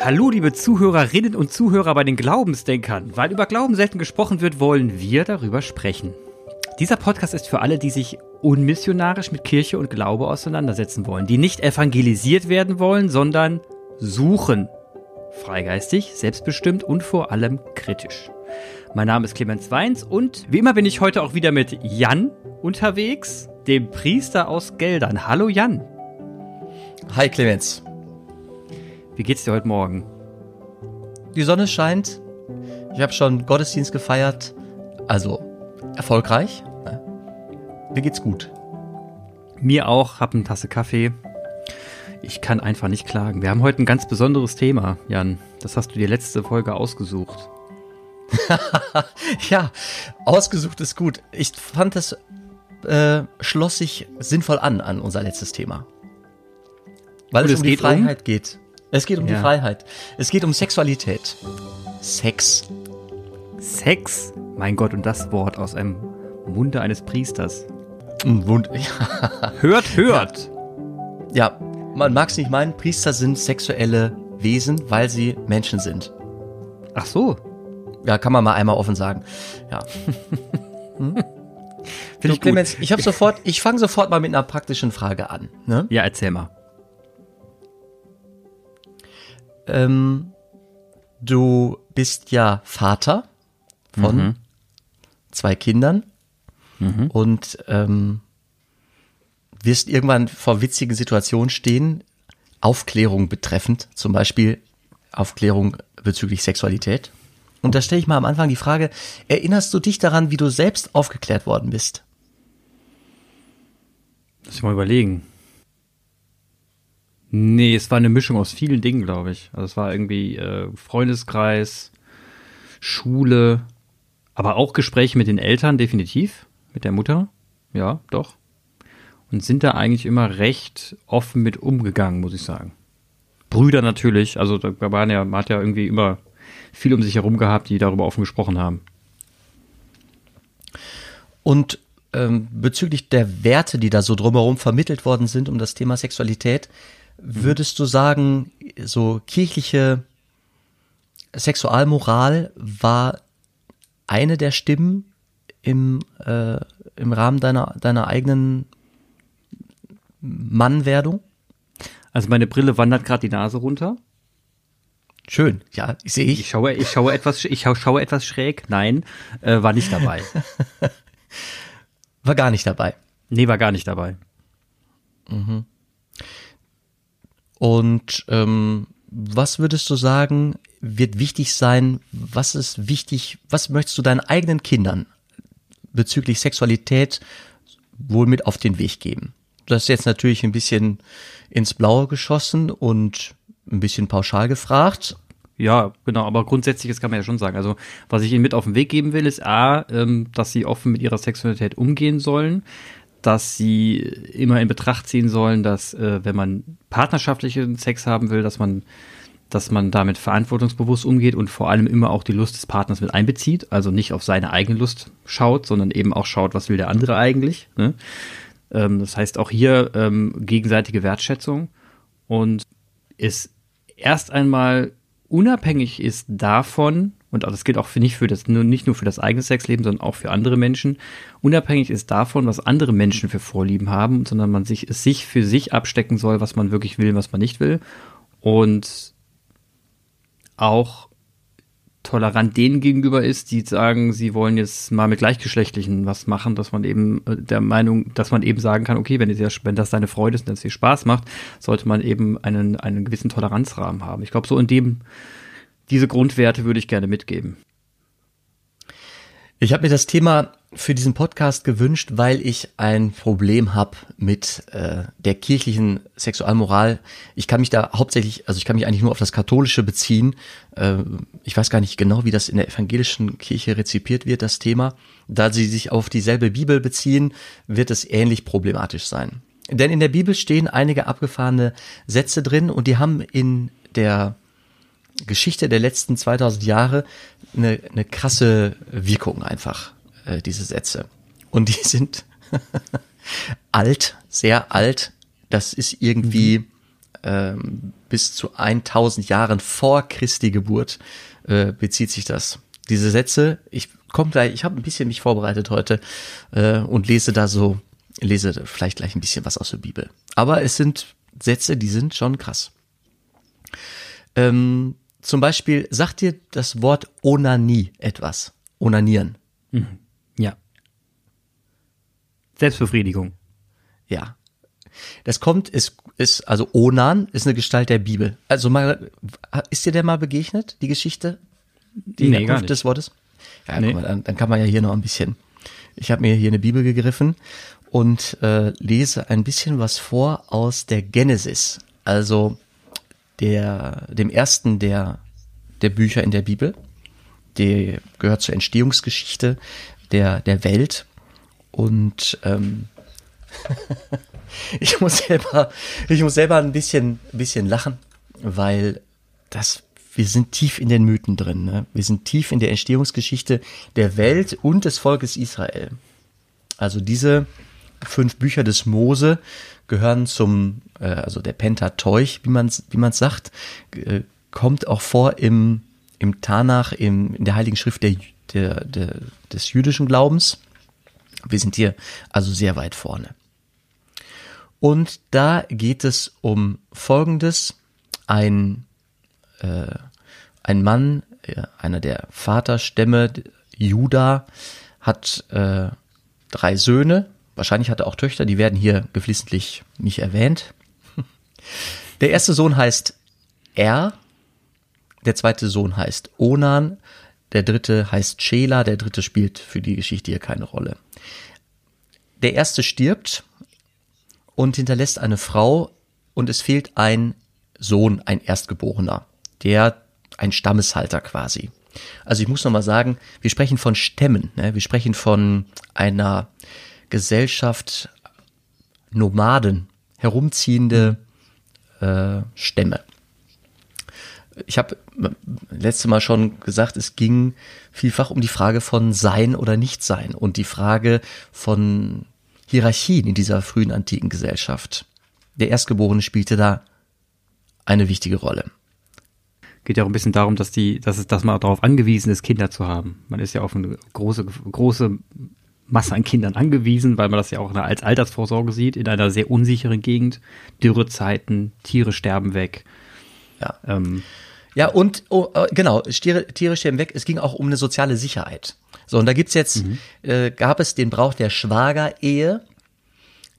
Hallo, liebe Zuhörerinnen und Zuhörer bei den Glaubensdenkern. Weil über Glauben selten gesprochen wird, wollen wir darüber sprechen. Dieser Podcast ist für alle, die sich unmissionarisch mit Kirche und Glaube auseinandersetzen wollen, die nicht evangelisiert werden wollen, sondern suchen. Freigeistig, selbstbestimmt und vor allem kritisch. Mein Name ist Clemens Weins und wie immer bin ich heute auch wieder mit Jan unterwegs, dem Priester aus Geldern. Hallo Jan. Hi Clemens. Wie geht's dir heute Morgen? Die Sonne scheint. Ich habe schon Gottesdienst gefeiert. Also erfolgreich. Mir geht's gut. Mir auch. Hab eine Tasse Kaffee. Ich kann einfach nicht klagen. Wir haben heute ein ganz besonderes Thema, Jan. Das hast du dir letzte Folge ausgesucht. ja, ausgesucht ist gut. Ich fand das äh, schloss sich sinnvoll an an unser letztes Thema. Weil Und es um die Freiheit um? geht. Es geht um ja. die Freiheit. Es geht um Sexualität. Sex. Sex? Mein Gott, und das Wort aus einem Munde eines Priesters. Wund ja. hört, hört. Ja. ja, man mag es nicht meinen, Priester sind sexuelle Wesen, weil sie Menschen sind. Ach so. Ja, kann man mal einmal offen sagen. Ja. hm? Finde ich Clemens, ich habe sofort, ich fange sofort mal mit einer praktischen Frage an. Ne? Ja, erzähl mal. Ähm, du bist ja Vater von mhm. zwei Kindern mhm. und ähm, wirst irgendwann vor witzigen Situationen stehen, Aufklärung betreffend, zum Beispiel Aufklärung bezüglich Sexualität. Und da stelle ich mal am Anfang die Frage, erinnerst du dich daran, wie du selbst aufgeklärt worden bist? Lass ich mal überlegen. Nee, es war eine Mischung aus vielen Dingen, glaube ich. Also es war irgendwie äh, Freundeskreis, Schule, aber auch Gespräche mit den Eltern, definitiv. Mit der Mutter. Ja, doch. Und sind da eigentlich immer recht offen mit umgegangen, muss ich sagen. Brüder natürlich, also da waren ja, man hat ja irgendwie immer viel um sich herum gehabt, die darüber offen gesprochen haben. Und ähm, bezüglich der Werte, die da so drumherum vermittelt worden sind um das Thema Sexualität, Würdest du sagen, so kirchliche Sexualmoral war eine der Stimmen im, äh, im Rahmen deiner, deiner eigenen Mannwerdung? Also meine Brille wandert gerade die Nase runter. Schön, ja, sehe ich. Ich schaue, ich schaue etwas, ich schaue etwas schräg. Nein, äh, war nicht dabei. war gar nicht dabei. Nee, war gar nicht dabei. Mhm. Und ähm, was würdest du sagen, wird wichtig sein? Was ist wichtig? Was möchtest du deinen eigenen Kindern bezüglich Sexualität wohl mit auf den Weg geben? Das ist jetzt natürlich ein bisschen ins Blaue geschossen und ein bisschen pauschal gefragt. Ja, genau, aber grundsätzlich, das kann man ja schon sagen. Also, was ich ihnen mit auf den Weg geben will, ist A, ähm, dass sie offen mit ihrer Sexualität umgehen sollen, dass sie immer in Betracht ziehen sollen, dass äh, wenn man partnerschaftlichen Sex haben will, dass man dass man damit verantwortungsbewusst umgeht und vor allem immer auch die Lust des Partners mit einbezieht, also nicht auf seine eigene Lust schaut, sondern eben auch schaut, was will der andere eigentlich. Ne? Ähm, das heißt auch hier ähm, gegenseitige Wertschätzung und es erst einmal unabhängig ist davon, und das gilt auch für nicht für das, nur, nicht nur für das eigene Sexleben, sondern auch für andere Menschen, unabhängig ist davon, was andere Menschen für Vorlieben haben, sondern man sich, sich für sich abstecken soll, was man wirklich will, was man nicht will. Und auch tolerant denen gegenüber ist, die sagen, sie wollen jetzt mal mit Gleichgeschlechtlichen was machen, dass man eben äh, der Meinung, dass man eben sagen kann, okay, wenn, das, wenn das deine Freude ist und es dir Spaß macht, sollte man eben einen, einen gewissen Toleranzrahmen haben. Ich glaube, so in dem diese Grundwerte würde ich gerne mitgeben. Ich habe mir das Thema für diesen Podcast gewünscht, weil ich ein Problem habe mit äh, der kirchlichen Sexualmoral. Ich kann mich da hauptsächlich, also ich kann mich eigentlich nur auf das Katholische beziehen. Äh, ich weiß gar nicht genau, wie das in der evangelischen Kirche rezipiert wird, das Thema. Da sie sich auf dieselbe Bibel beziehen, wird es ähnlich problematisch sein. Denn in der Bibel stehen einige abgefahrene Sätze drin und die haben in der Geschichte der letzten 2000 Jahre eine, eine krasse Wirkung einfach, äh, diese Sätze. Und die sind alt, sehr alt. Das ist irgendwie mhm. ähm, bis zu 1000 Jahren vor Christi Geburt äh, bezieht sich das. Diese Sätze, ich komme gleich, ich habe ein bisschen mich vorbereitet heute äh, und lese da so, lese vielleicht gleich ein bisschen was aus der Bibel. Aber es sind Sätze, die sind schon krass. Ähm, zum Beispiel sagt dir das Wort Onanie etwas. Onanieren. Mhm. Ja. Selbstbefriedigung. Ja. Das kommt, ist, ist, also Onan ist eine Gestalt der Bibel. Also mal, ist dir der mal begegnet, die Geschichte? Die Nee, Herkunft des Wortes? Ja, Nee. mal, dann, dann kann man ja hier noch ein bisschen. Ich habe mir hier eine Bibel gegriffen und äh, lese ein bisschen was vor aus der Genesis, also der, dem ersten der, der Bücher in der Bibel. Der gehört zur Entstehungsgeschichte der, der Welt. Und ähm, ich muss selber, ich muss selber ein bisschen, bisschen lachen, weil das, wir sind tief in den Mythen drin. Ne? Wir sind tief in der Entstehungsgeschichte der Welt und des Volkes Israel. Also diese fünf Bücher des Mose gehören zum, äh, also der Pentateuch, wie man wie man's sagt, äh, kommt auch vor im, im Tanach, im, in der Heiligen Schrift der, der, der, des jüdischen Glaubens. Wir sind hier also sehr weit vorne. Und da geht es um Folgendes. Ein, äh, ein Mann, einer der Vaterstämme, Juda, hat äh, drei Söhne. Wahrscheinlich hat er auch Töchter, die werden hier geflissentlich nicht erwähnt. Der erste Sohn heißt Er, der zweite Sohn heißt Onan, der dritte heißt Shela, der dritte spielt für die Geschichte hier keine Rolle. Der erste stirbt und hinterlässt eine Frau und es fehlt ein Sohn, ein Erstgeborener, der ein Stammeshalter quasi. Also ich muss noch mal sagen, wir sprechen von Stämmen, ne? wir sprechen von einer Gesellschaft Nomaden, herumziehende äh, Stämme. Ich habe letzte Mal schon gesagt, es ging vielfach um die Frage von Sein oder Nichtsein und die Frage von Hierarchien in dieser frühen antiken Gesellschaft. Der Erstgeborene spielte da eine wichtige Rolle. Geht ja auch ein bisschen darum, dass die, dass es, dass man darauf angewiesen ist, Kinder zu haben. Man ist ja auf eine große, große Masse an Kindern angewiesen, weil man das ja auch als Altersvorsorge sieht, in einer sehr unsicheren Gegend. Dürrezeiten, Tiere sterben weg. Ja. Ähm, Ja, und oh, äh, genau, Tiere, Tiere sterben weg. Es ging auch um eine soziale Sicherheit. So, und da gibt's jetzt, äh, gab es den Brauch der Schwagerehe.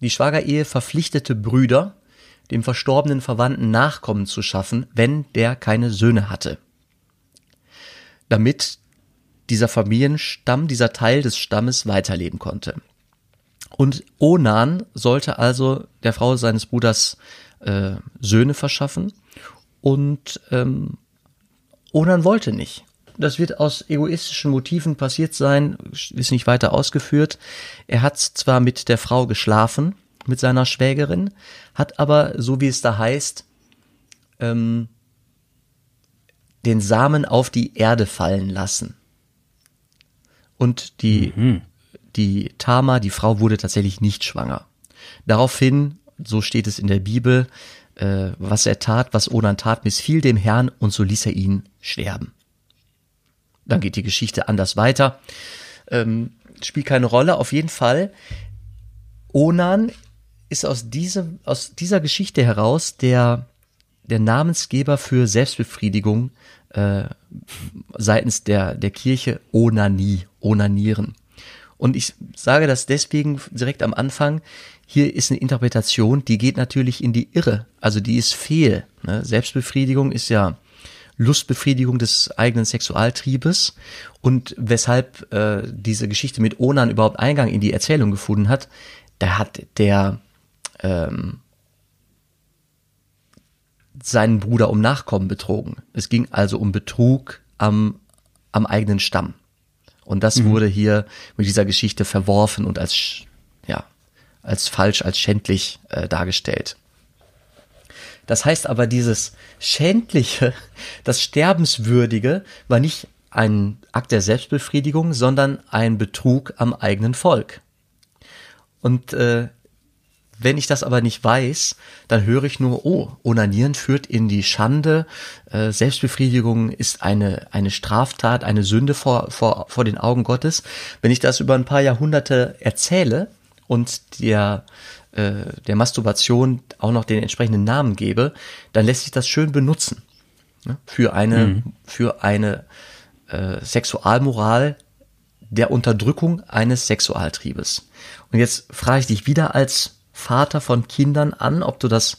Die Schwagerehe verpflichtete Brüder, dem verstorbenen Verwandten Nachkommen zu schaffen, wenn der keine Söhne hatte. Damit dieser Familienstamm, dieser Teil des Stammes weiterleben konnte. Und Onan sollte also der Frau seines Bruders äh, Söhne verschaffen und ähm, Onan wollte nicht. Das wird aus egoistischen Motiven passiert sein, ist nicht weiter ausgeführt. Er hat zwar mit der Frau geschlafen, mit seiner Schwägerin, hat aber, so wie es da heißt, ähm, den Samen auf die Erde fallen lassen. Und die, die Tama, die Frau, wurde tatsächlich nicht schwanger. Daraufhin, so steht es in der Bibel, äh, was er tat, was Onan tat, missfiel dem Herrn und so ließ er ihn sterben. Dann geht die Geschichte anders weiter. Ähm, spielt keine Rolle. Auf jeden Fall, Onan ist aus, diesem, aus dieser Geschichte heraus der, der Namensgeber für Selbstbefriedigung äh, seitens der, der Kirche Onanie, Onanieren. Und ich sage das deswegen direkt am Anfang. Hier ist eine Interpretation, die geht natürlich in die Irre. Also die ist fehl. Ne? Selbstbefriedigung ist ja Lustbefriedigung des eigenen Sexualtriebes. Und weshalb äh, diese Geschichte mit Onan überhaupt Eingang in die Erzählung gefunden hat, da hat der ähm, seinen Bruder um Nachkommen betrogen. Es ging also um Betrug am, am eigenen Stamm. Und das wurde hier mit dieser Geschichte verworfen und als, ja, als falsch, als schändlich äh, dargestellt. Das heißt aber, dieses Schändliche, das Sterbenswürdige war nicht ein Akt der Selbstbefriedigung, sondern ein Betrug am eigenen Volk. Und äh, wenn ich das aber nicht weiß, dann höre ich nur, oh, Onanieren führt in die Schande, äh, Selbstbefriedigung ist eine, eine Straftat, eine Sünde vor, vor, vor den Augen Gottes. Wenn ich das über ein paar Jahrhunderte erzähle und der, äh, der Masturbation auch noch den entsprechenden Namen gebe, dann lässt sich das schön benutzen ne? für eine, mhm. für eine äh, Sexualmoral der Unterdrückung eines Sexualtriebes. Und jetzt frage ich dich wieder als Vater von Kindern an, ob du das,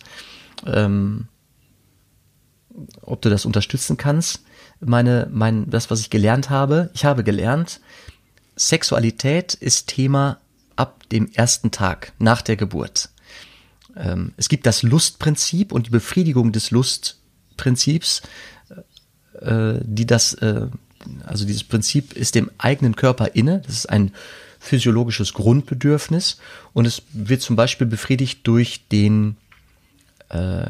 ähm, ob du das unterstützen kannst. Meine, mein, das, was ich gelernt habe, ich habe gelernt, Sexualität ist Thema ab dem ersten Tag nach der Geburt. Ähm, es gibt das Lustprinzip und die Befriedigung des Lustprinzips, äh, die das, äh, also dieses Prinzip ist dem eigenen Körper inne. Das ist ein physiologisches Grundbedürfnis und es wird zum Beispiel befriedigt durch den äh,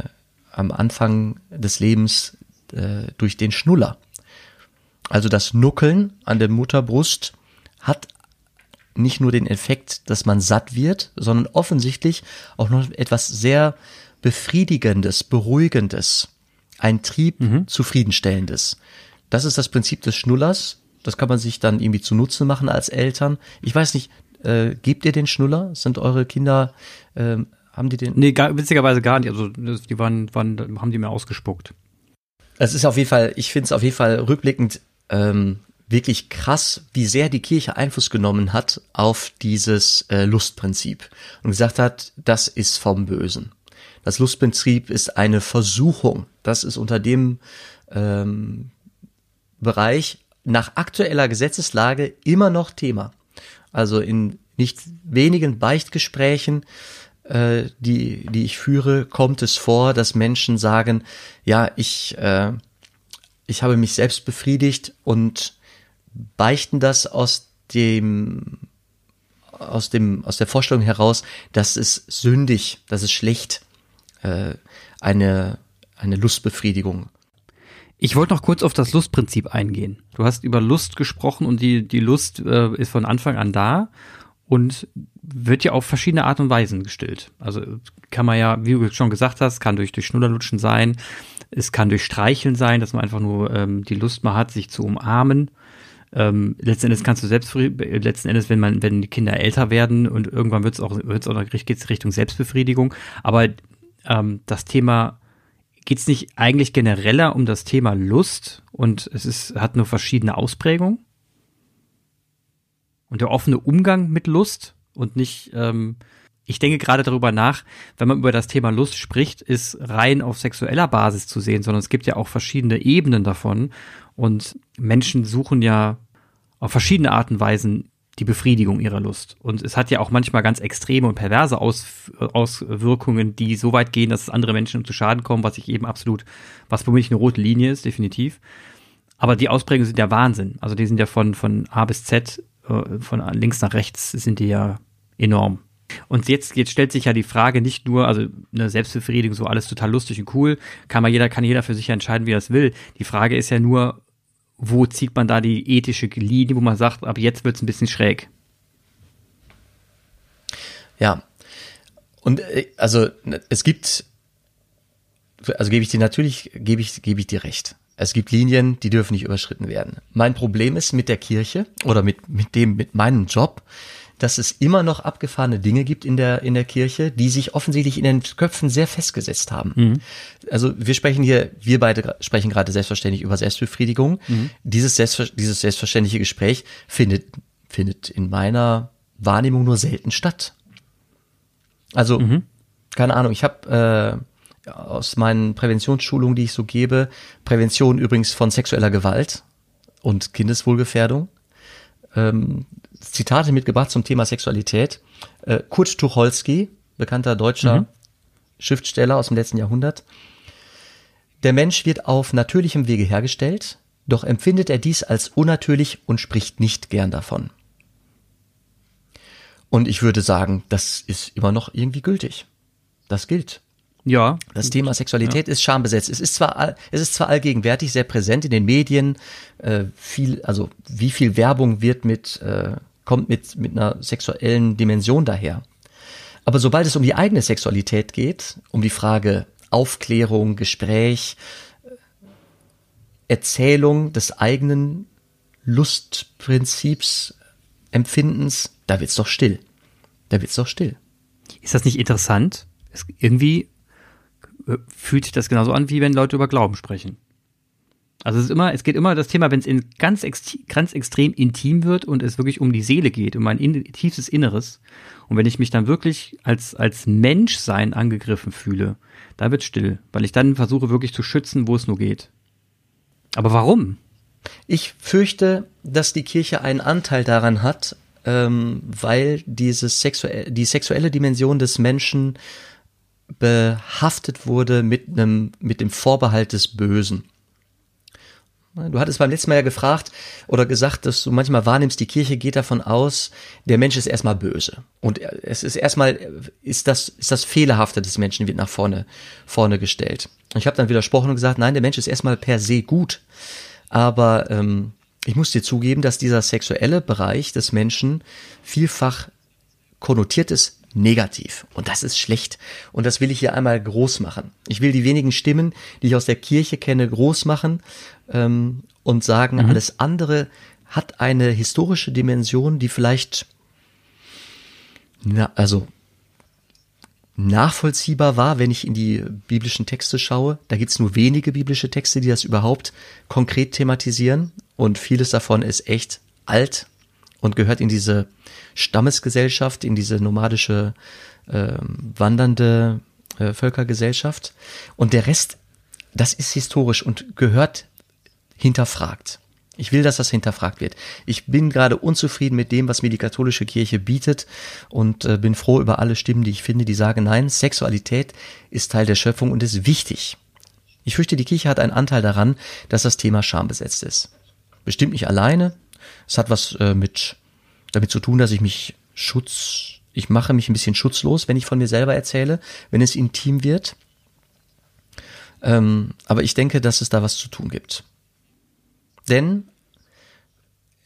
am Anfang des Lebens äh, durch den Schnuller. Also das Nuckeln an der Mutterbrust hat nicht nur den Effekt, dass man satt wird, sondern offensichtlich auch noch etwas sehr befriedigendes, beruhigendes, ein Trieb mhm. zufriedenstellendes. Das ist das Prinzip des Schnullers. Das kann man sich dann irgendwie zunutze machen als Eltern. Ich weiß nicht, äh, gebt ihr den Schnuller? Sind eure Kinder, äh, haben die den? Nee, gar, witzigerweise gar nicht. Also die waren, waren, haben die mir ausgespuckt. Es ist auf jeden Fall, ich finde es auf jeden Fall rückblickend ähm, wirklich krass, wie sehr die Kirche Einfluss genommen hat auf dieses äh, Lustprinzip und gesagt hat, das ist vom Bösen. Das Lustprinzip ist eine Versuchung. Das ist unter dem ähm, Bereich nach aktueller Gesetzeslage immer noch Thema. Also in nicht wenigen Beichtgesprächen, äh, die, die ich führe, kommt es vor, dass Menschen sagen, ja, ich, äh, ich habe mich selbst befriedigt und beichten das aus dem aus dem aus der Vorstellung heraus, das ist sündig, das ist schlecht, äh, eine eine Lustbefriedigung. Ich wollte noch kurz auf das Lustprinzip eingehen. Du hast über Lust gesprochen und die die Lust äh, ist von Anfang an da und wird ja auf verschiedene Art und Weisen gestillt. Also kann man ja, wie du schon gesagt hast, kann durch durch Schnullerlutschen sein, es kann durch Streicheln sein, dass man einfach nur ähm, die Lust mal hat, sich zu umarmen ähm, letzten Endes kannst du selbst, letzten Endes, wenn man, wenn die Kinder älter werden und irgendwann wird es auch, wird's auch geht's Richtung Selbstbefriedigung. Aber ähm, das Thema geht es nicht eigentlich genereller um das Thema Lust und es ist, hat nur verschiedene Ausprägungen? Und der offene Umgang mit Lust und nicht, ähm, ich denke gerade darüber nach, wenn man über das Thema Lust spricht, ist rein auf sexueller Basis zu sehen, sondern es gibt ja auch verschiedene Ebenen davon. Und Menschen suchen ja auf verschiedene Arten und Weisen die Befriedigung ihrer Lust. Und es hat ja auch manchmal ganz extreme und perverse Aus, Auswirkungen, die so weit gehen, dass andere Menschen zu Schaden kommen, was ich eben absolut, was für mich eine rote Linie ist, definitiv. Aber die Ausprägungen sind ja Wahnsinn. Also die sind ja von, von A bis Z, äh, von links nach rechts sind die ja enorm. Und jetzt, jetzt stellt sich ja die Frage nicht nur, also eine Selbstbefriedigung, so alles total lustig und cool, kann man jeder, kann jeder für sich entscheiden, wie er es will. Die Frage ist ja nur, wo zieht man da die ethische Linie, wo man sagt, ab jetzt wird es ein bisschen schräg? Ja. Und äh, also es gibt, also gebe ich dir natürlich, gebe ich, gebe ich dir recht. Es gibt Linien, die dürfen nicht überschritten werden. Mein Problem ist mit der Kirche oder mit, mit dem, mit meinem Job, dass es immer noch abgefahrene Dinge gibt in der, in der Kirche, die sich offensichtlich in den Köpfen sehr festgesetzt haben. Mhm. Also wir sprechen hier, wir beide sprechen gerade selbstverständlich über Selbstbefriedigung. Mhm. Dieses, Selbstver dieses selbstverständliche Gespräch findet, findet in meiner Wahrnehmung nur selten statt. Also, mhm. keine Ahnung, ich habe äh, aus meinen Präventionsschulungen, die ich so gebe, Prävention übrigens von sexueller Gewalt und Kindeswohlgefährdung, ähm, Zitate mitgebracht zum Thema Sexualität. Äh, Kurt Tucholsky, bekannter deutscher mhm. Schriftsteller aus dem letzten Jahrhundert. Der Mensch wird auf natürlichem Wege hergestellt, doch empfindet er dies als unnatürlich und spricht nicht gern davon. Und ich würde sagen, das ist immer noch irgendwie gültig. Das gilt. Ja. Das Thema Sexualität ja. ist schambesetzt. Es ist zwar, es ist zwar allgegenwärtig, sehr präsent in den Medien, äh, viel, also wie viel Werbung wird mit, äh, kommt mit, mit einer sexuellen Dimension daher. Aber sobald es um die eigene Sexualität geht, um die Frage Aufklärung, Gespräch, Erzählung des eigenen Lustprinzips, Empfindens, da wird's doch still. Da wird's doch still. Ist das nicht interessant? Es, irgendwie äh, fühlt sich das genauso an, wie wenn Leute über Glauben sprechen. Also es ist immer, es geht immer das Thema, wenn es ganz, ex, ganz extrem intim wird und es wirklich um die Seele geht, um mein in, tiefstes Inneres. Und wenn ich mich dann wirklich als, als Menschsein angegriffen fühle, da wird still, weil ich dann versuche wirklich zu schützen, wo es nur geht. Aber warum? Ich fürchte, dass die Kirche einen Anteil daran hat, ähm, weil dieses sexuelle, die sexuelle Dimension des Menschen behaftet wurde mit einem, mit dem Vorbehalt des Bösen. Du hattest beim letzten Mal ja gefragt oder gesagt, dass du manchmal wahrnimmst, die Kirche geht davon aus, der Mensch ist erstmal böse. Und es ist erstmal, ist das, ist das Fehlerhafte des Menschen wird nach vorne, vorne gestellt. Und ich habe dann widersprochen und gesagt, nein, der Mensch ist erstmal per se gut. Aber ähm, ich muss dir zugeben, dass dieser sexuelle Bereich des Menschen vielfach konnotiert ist negativ. Und das ist schlecht. Und das will ich hier einmal groß machen. Ich will die wenigen Stimmen, die ich aus der Kirche kenne, groß machen ähm, und sagen, mhm. alles andere hat eine historische Dimension, die vielleicht, na, also nachvollziehbar war, wenn ich in die biblischen Texte schaue. Da gibt's nur wenige biblische Texte, die das überhaupt konkret thematisieren. Und vieles davon ist echt alt und gehört in diese Stammesgesellschaft, in diese nomadische, äh, wandernde äh, Völkergesellschaft. Und der Rest, das ist historisch und gehört hinterfragt. Ich will, dass das hinterfragt wird. Ich bin gerade unzufrieden mit dem, was mir die katholische Kirche bietet und äh, bin froh über alle Stimmen, die ich finde, die sagen, nein, Sexualität ist Teil der Schöpfung und ist wichtig. Ich fürchte, die Kirche hat einen Anteil daran, dass das Thema schambesetzt ist. Bestimmt nicht alleine. Es hat was äh, mit damit zu tun, dass ich mich Schutz, ich mache mich ein bisschen schutzlos, wenn ich von mir selber erzähle, wenn es intim wird. Ähm, aber ich denke, dass es da was zu tun gibt. Denn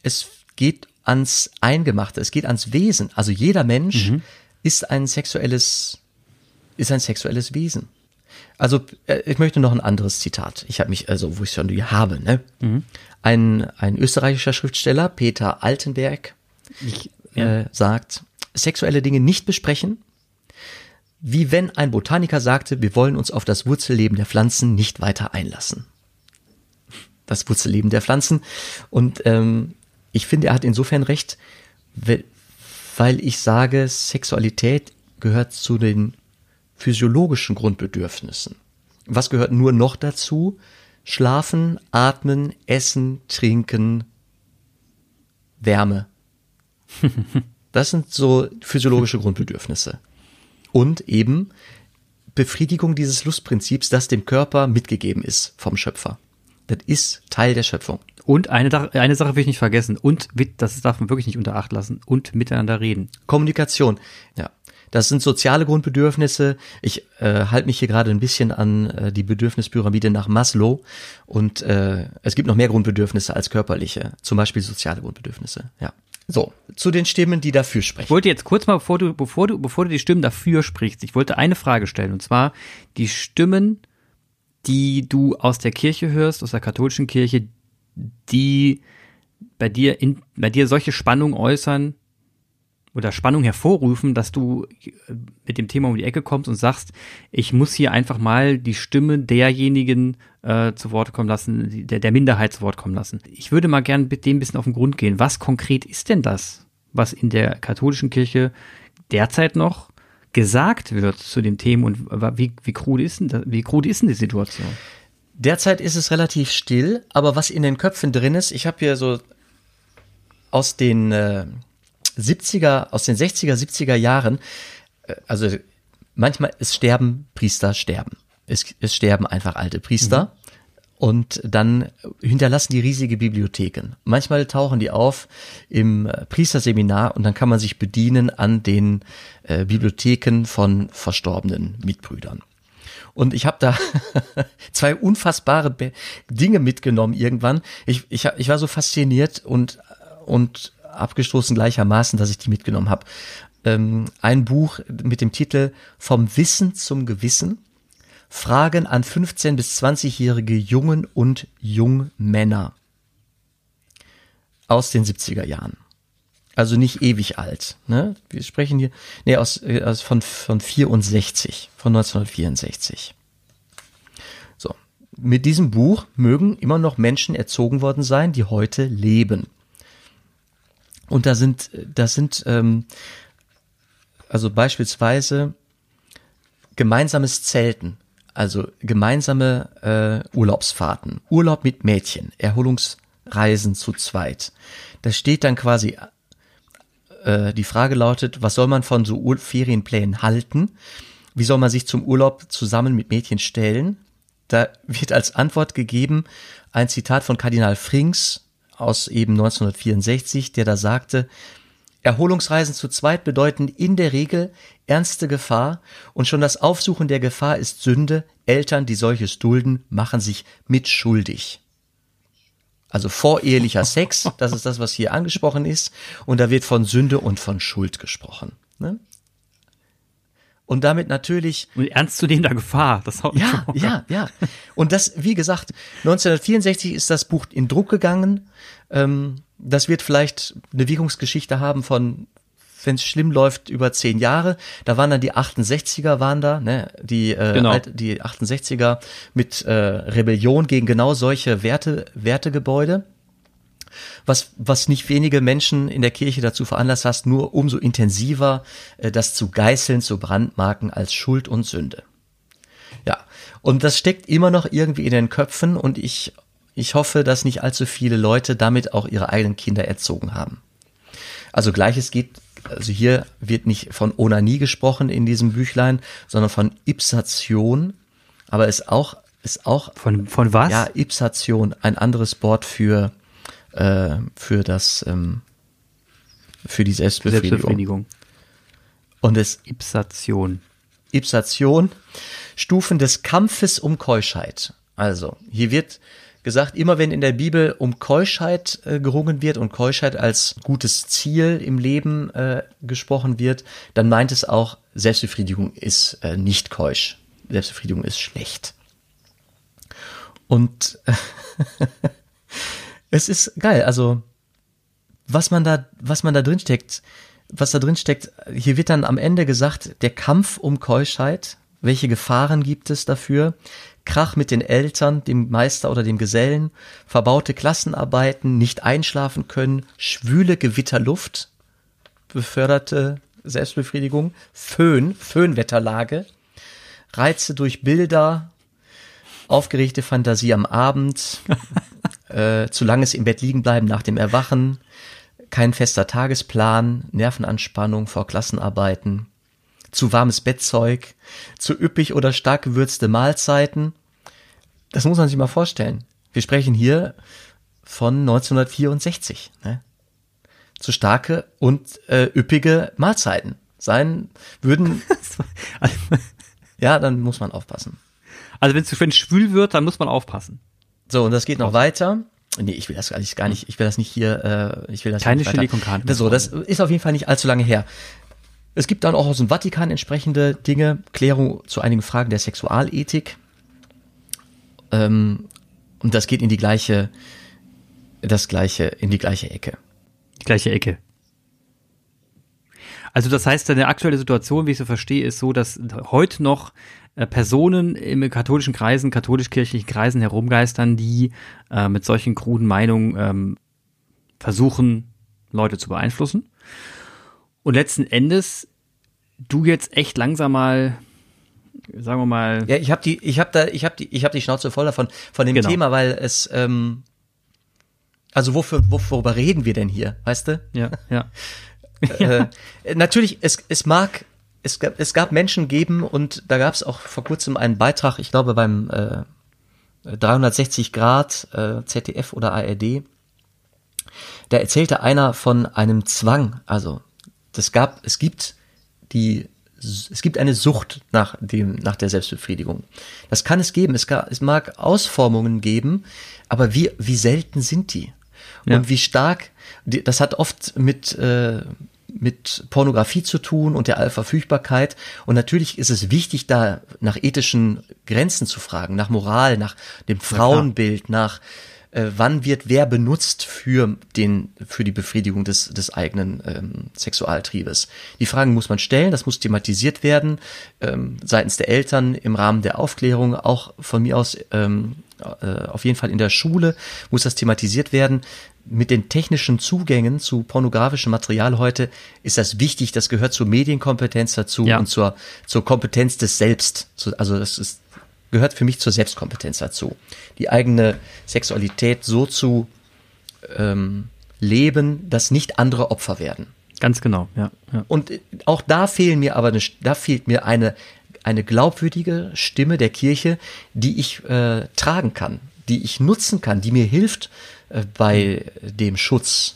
es geht ans Eingemachte, es geht ans Wesen. Also jeder Mensch mhm. ist ein sexuelles, ist ein sexuelles Wesen. Also äh, ich möchte noch ein anderes Zitat. Ich habe mich, also wo ich schon die habe, ne? Mhm. Ein, ein österreichischer Schriftsteller, Peter Altenberg, ich, äh, sagt, sexuelle Dinge nicht besprechen, wie wenn ein Botaniker sagte, wir wollen uns auf das Wurzelleben der Pflanzen nicht weiter einlassen. Das Wurzelleben der Pflanzen. Und ähm, ich finde, er hat insofern recht, weil ich sage, Sexualität gehört zu den physiologischen Grundbedürfnissen. Was gehört nur noch dazu? Schlafen, atmen, essen, trinken, Wärme, das sind so physiologische Grundbedürfnisse. Und eben Befriedigung dieses Lustprinzips, das dem Körper mitgegeben ist vom Schöpfer. Das ist Teil der Schöpfung. Und eine, eine Sache will ich nicht vergessen. Und, das darf man wirklich nicht unter Acht lassen. Und miteinander reden. Kommunikation. Ja. Das sind soziale Grundbedürfnisse. Ich äh, halte mich hier gerade ein bisschen an äh, die Bedürfnispyramide nach Maslow. Und äh, es gibt noch mehr Grundbedürfnisse als körperliche. Zum Beispiel soziale Grundbedürfnisse. Ja. So, zu den Stimmen, die dafür sprechen. Ich wollte jetzt kurz mal, bevor du, bevor du, bevor du die Stimmen dafür sprichst, ich wollte eine Frage stellen, und zwar die Stimmen, die du aus der Kirche hörst, aus der katholischen Kirche, die bei dir in, bei dir solche Spannung äußern, oder Spannung hervorrufen, dass du äh, mit dem Thema um die Ecke kommst und sagst, ich muss hier einfach mal die Stimme derjenigen äh, zu Wort kommen lassen, der, der Minderheit zu Wort kommen lassen. Ich würde mal gern mit dem ein bisschen auf den Grund gehen. Was konkret ist denn das, was in der katholischen Kirche derzeit noch gesagt wird zu dem Thema und wie, wie krude ist denn das, wie krude ist denn die Situation? Derzeit ist es relativ still, aber was in den Köpfen drin ist, ich habe hier so aus den äh, 70er, aus den 60er, 70er Jahren, äh, also manchmal, es sterben Priester, sterben. Es, es sterben einfach alte Priester. Mhm. Und dann hinterlassen die riesige Bibliotheken. Manchmal tauchen die auf im äh, Priesterseminar und dann kann man sich bedienen an den äh, Bibliotheken von verstorbenen Mitbrüdern. Und ich habe da zwei unfassbare Dinge mitgenommen irgendwann. Ich, ich, ich war so fasziniert und, und abgestoßen gleichermaßen, dass ich die mitgenommen habe. ähm, ein Buch mit dem Titel Vom Wissen zum Gewissen. Fragen an 15 bis 20-jährige Jungen und Jungmänner aus den 70er Jahren. Also nicht ewig alt. Ne? Wir sprechen hier nee, aus, äh, aus von, von 64, von 1964. So. Mit diesem Buch mögen immer noch Menschen erzogen worden sein, die heute leben. Und da sind, da sind ähm, also beispielsweise gemeinsames Zelten, also gemeinsame äh, Urlaubsfahrten, Urlaub mit Mädchen, Erholungsreisen zu zweit. Da steht dann quasi, äh, die Frage lautet, was soll man von so Ur Ferienplänen halten? Wie soll man sich zum Urlaub zusammen mit Mädchen stellen? Da wird als Antwort gegeben ein Zitat von Kardinal Frings aus eben 1964, der da sagte, Erholungsreisen zu zweit bedeuten in der Regel ernste Gefahr und schon das Aufsuchen der Gefahr ist Sünde. Eltern, die solches dulden, machen sich mitschuldig. Also vorehelicher Sex, das ist das, was hier angesprochen ist. Und da wird von Sünde und von Schuld gesprochen. Ne? Und damit natürlich. Und ernstzunehmender Gefahr. Das haut ja, ja, ja. Und das, wie gesagt, 1964 ist das Buch in Druck gegangen. Ähm, das wird vielleicht eine Wirkungsgeschichte haben von, wenn es schlimm läuft, über zehn Jahre. Da waren dann die 68er waren da, ne, die äh, genau. die 68er mit äh, Rebellion gegen genau solche Werte Wertegebäude. Was, was nicht wenige Menschen in der Kirche dazu veranlasst hast, nur umso intensiver äh, das zu geißeln, zu brandmarken als Schuld und Sünde. Ja, und das steckt immer noch irgendwie in den Köpfen und ich ich hoffe, dass nicht allzu viele Leute damit auch ihre eigenen Kinder erzogen haben. Also gleiches geht, also hier wird nicht von Onanie gesprochen in diesem Büchlein, sondern von Ipsation, aber ist auch, ist auch. Von, von was? Ja, Ipsation, ein anderes Wort für, äh, für das, ähm, für die Selbstbefriedigung. Selbstbefriedigung. Und es. Ipsation. Ipsation, Stufen des Kampfes um Keuschheit. Also, hier wird gesagt, immer wenn in der Bibel um Keuschheit äh, gerungen wird und Keuschheit als gutes Ziel im Leben äh, gesprochen wird, dann meint es auch, Selbstbefriedigung ist äh, nicht keusch. Selbstbefriedigung ist schlecht. Und es ist geil, also was man da, was man da drin steckt, was da drin steckt, hier wird dann am Ende gesagt, der Kampf um Keuschheit, welche Gefahren gibt es dafür? Krach mit den Eltern, dem Meister oder dem Gesellen, verbaute Klassenarbeiten, nicht einschlafen können, schwüle Gewitterluft, beförderte Selbstbefriedigung, Föhn, Föhnwetterlage, Reize durch Bilder, aufgeregte Fantasie am Abend, äh, zu langes im Bett liegen bleiben nach dem Erwachen, kein fester Tagesplan, Nervenanspannung vor Klassenarbeiten, zu warmes Bettzeug, zu üppig oder stark gewürzte Mahlzeiten. Das muss man sich mal vorstellen. Wir sprechen hier von 1964. Ne? Zu starke und äh, üppige Mahlzeiten sein würden. ja, dann muss man aufpassen. Also wenn es schwül wird, dann muss man aufpassen. So, und das geht noch weiter. Nee, ich will das gar nicht, gar nicht, ich will das nicht hier, äh, ich will das Keine nicht Chili con Carne. So, das ist auf jeden Fall nicht allzu lange her. Es gibt dann auch aus dem Vatikan entsprechende Dinge, Klärung zu einigen Fragen der Sexualethik. Ähm, und das geht in die gleiche, das gleiche, in die gleiche Ecke. Die gleiche Ecke. Also das heißt, eine aktuelle Situation, wie ich so verstehe, ist so, dass heute noch äh, Personen im katholischen Kreisen, katholisch-kirchlichen Kreisen herumgeistern, die äh, mit solchen kruden Meinungen ähm, versuchen, Leute zu beeinflussen. Und letzten Endes du jetzt echt langsam mal sagen wir mal. Ja, ich habe die, ich habe da, ich habe die, ich habe die Schnauze voll davon von dem genau. Thema, weil es, ähm, also wofür, worüber reden wir denn hier, weißt du? Ja, ja. äh, natürlich, es, es mag, es gab, es gab Menschen geben und da gab es auch vor kurzem einen Beitrag, ich glaube beim äh, 360 Grad äh, ZDF oder ARD. Da erzählte einer von einem Zwang, also das gab, es gibt die, es gibt eine Sucht nach dem, nach der Selbstbefriedigung. Das kann es geben. Es, kann, es mag Ausformungen geben, aber wie, wie selten sind die? Und ja. wie stark, das hat oft mit, äh, mit Pornografie zu tun und der Allverfügbarkeit. Und natürlich ist es wichtig, da nach ethischen Grenzen zu fragen, nach Moral, nach dem Frauenbild, nach äh, wann wird wer benutzt für den für die Befriedigung des des eigenen ähm, Sexualtriebes. Die Fragen muss man stellen, das muss thematisiert werden ähm, seitens der Eltern im Rahmen der Aufklärung, auch von mir aus ähm, äh, auf jeden Fall in der Schule muss das thematisiert werden. Mit den technischen Zugängen zu pornografischem Material heute ist das wichtig. Das gehört zur Medienkompetenz dazu ja. und zur, zur Kompetenz des Selbst. Also das ist, gehört für mich zur Selbstkompetenz dazu. Die eigene Sexualität so zu ähm, leben, dass nicht andere Opfer werden. Ganz genau, ja, ja. Und auch da fehlen mir aber eine, da fehlt mir eine eine glaubwürdige Stimme der Kirche, die ich äh, tragen kann, die ich nutzen kann, die mir hilft äh, bei dem Schutz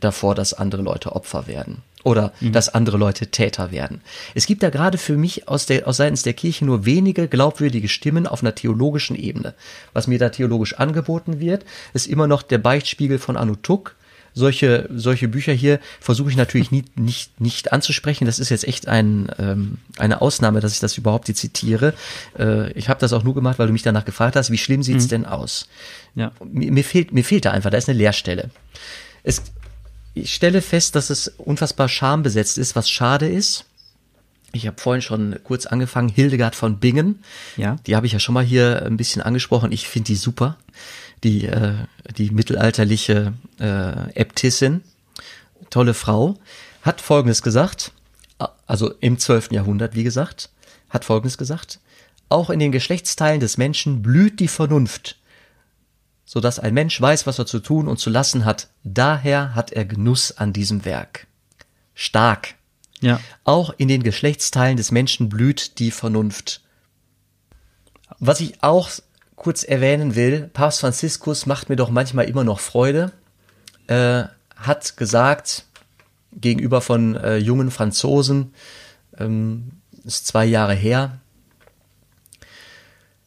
davor, dass andere Leute Opfer werden oder mhm. dass andere Leute Täter werden. Es gibt da gerade für mich aus, der, aus seitens der Kirche nur wenige glaubwürdige Stimmen auf einer theologischen Ebene. Was mir da theologisch angeboten wird, ist immer noch der Beichtspiegel von Anutuk, solche, solche Bücher hier versuche ich natürlich nie, nicht, nicht anzusprechen. Das ist jetzt echt ein, ähm, eine Ausnahme, dass ich das überhaupt die zitiere. Äh, ich habe das auch nur gemacht, weil du mich danach gefragt hast, wie schlimm sieht's mhm. denn aus? Ja. Mir, mir, fehlt, mir fehlt da einfach, da ist eine Leerstelle. Es, ich stelle fest, dass es unfassbar schambesetzt ist, was schade ist. Ich habe vorhin schon kurz angefangen, Hildegard von Bingen. Ja. Die habe ich ja schon mal hier ein bisschen angesprochen. Ich finde die super die, äh, die mittelalterliche äh, Äbtissin, tolle Frau, hat Folgendes gesagt, also im 12. Jahrhundert, wie gesagt, hat Folgendes gesagt, auch in den Geschlechtsteilen des Menschen blüht die Vernunft, so dass ein Mensch weiß, was er zu tun und zu lassen hat. Daher hat er Genuss an diesem Werk. Stark. Ja. Auch in den Geschlechtsteilen des Menschen blüht die Vernunft. Was ich auch kurz erwähnen will, Papst Franziskus macht mir doch manchmal immer noch Freude, äh, hat gesagt gegenüber von äh, jungen Franzosen, ähm, ist zwei Jahre her,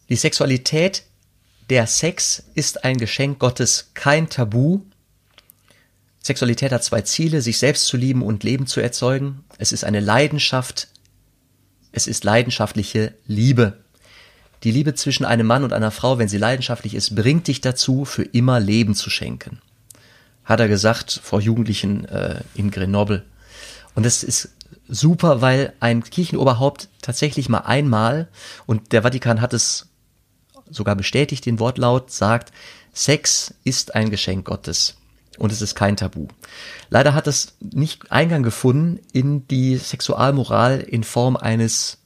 die Sexualität, der Sex ist ein Geschenk Gottes, kein Tabu. Sexualität hat zwei Ziele, sich selbst zu lieben und Leben zu erzeugen. Es ist eine Leidenschaft, es ist leidenschaftliche Liebe. Die Liebe zwischen einem Mann und einer Frau, wenn sie leidenschaftlich ist, bringt dich dazu, für immer Leben zu schenken. Hat er gesagt vor Jugendlichen äh, in Grenoble. Und das ist super, weil ein Kirchenoberhaupt tatsächlich mal einmal, und der Vatikan hat es sogar bestätigt, den Wortlaut, sagt, Sex ist ein Geschenk Gottes und es ist kein Tabu. Leider hat es nicht Eingang gefunden in die Sexualmoral in Form eines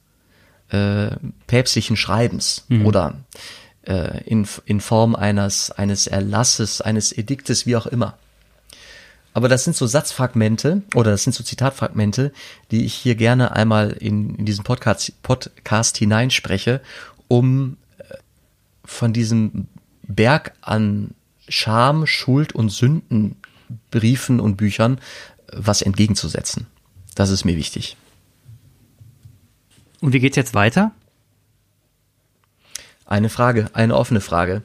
äh, päpstlichen Schreibens mhm. oder äh, in, in Form eines, eines Erlasses, eines Ediktes, wie auch immer. Aber das sind so Satzfragmente oder das sind so Zitatfragmente, die ich hier gerne einmal in, in diesen Podcast, Podcast hineinspreche, um äh, von diesem Berg an Scham, Schuld und Sündenbriefen und Büchern äh, was entgegenzusetzen. Das ist mir wichtig. Und wie geht's jetzt weiter? Eine Frage, eine offene Frage.